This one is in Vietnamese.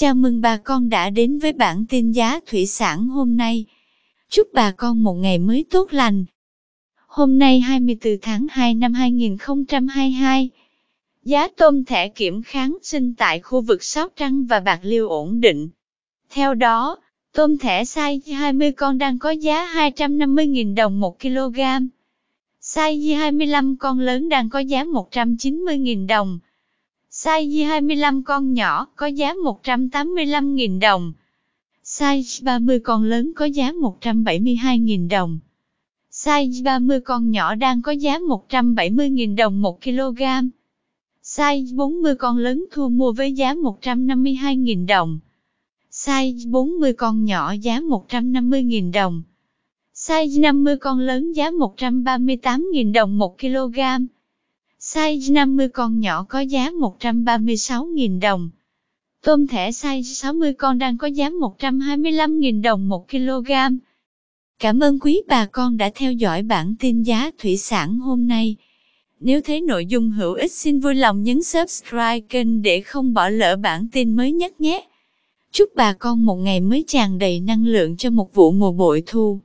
Chào mừng bà con đã đến với bản tin giá thủy sản hôm nay. Chúc bà con một ngày mới tốt lành. Hôm nay 24 tháng 2 năm 2022, giá tôm thẻ kiểm kháng sinh tại khu vực Sóc Trăng và Bạc Liêu ổn định. Theo đó, tôm thẻ size 20 con đang có giá 250.000 đồng 1 kg. Size 25 con lớn đang có giá 190.000 đồng. Size 25 con nhỏ có giá 185.000 đồng. Size 30 con lớn có giá 172.000 đồng. Size 30 con nhỏ đang có giá 170.000 đồng 1 kg. Size 40 con lớn thu mua với giá 152.000 đồng. Size 40 con nhỏ giá 150.000 đồng. Size 50 con lớn giá 138.000 đồng 1 kg. Size 50 con nhỏ có giá 136.000 đồng. Tôm thẻ size 60 con đang có giá 125.000 đồng 1 kg. Cảm ơn quý bà con đã theo dõi bản tin giá thủy sản hôm nay. Nếu thấy nội dung hữu ích xin vui lòng nhấn subscribe kênh để không bỏ lỡ bản tin mới nhất nhé. Chúc bà con một ngày mới tràn đầy năng lượng cho một vụ mùa bội thu.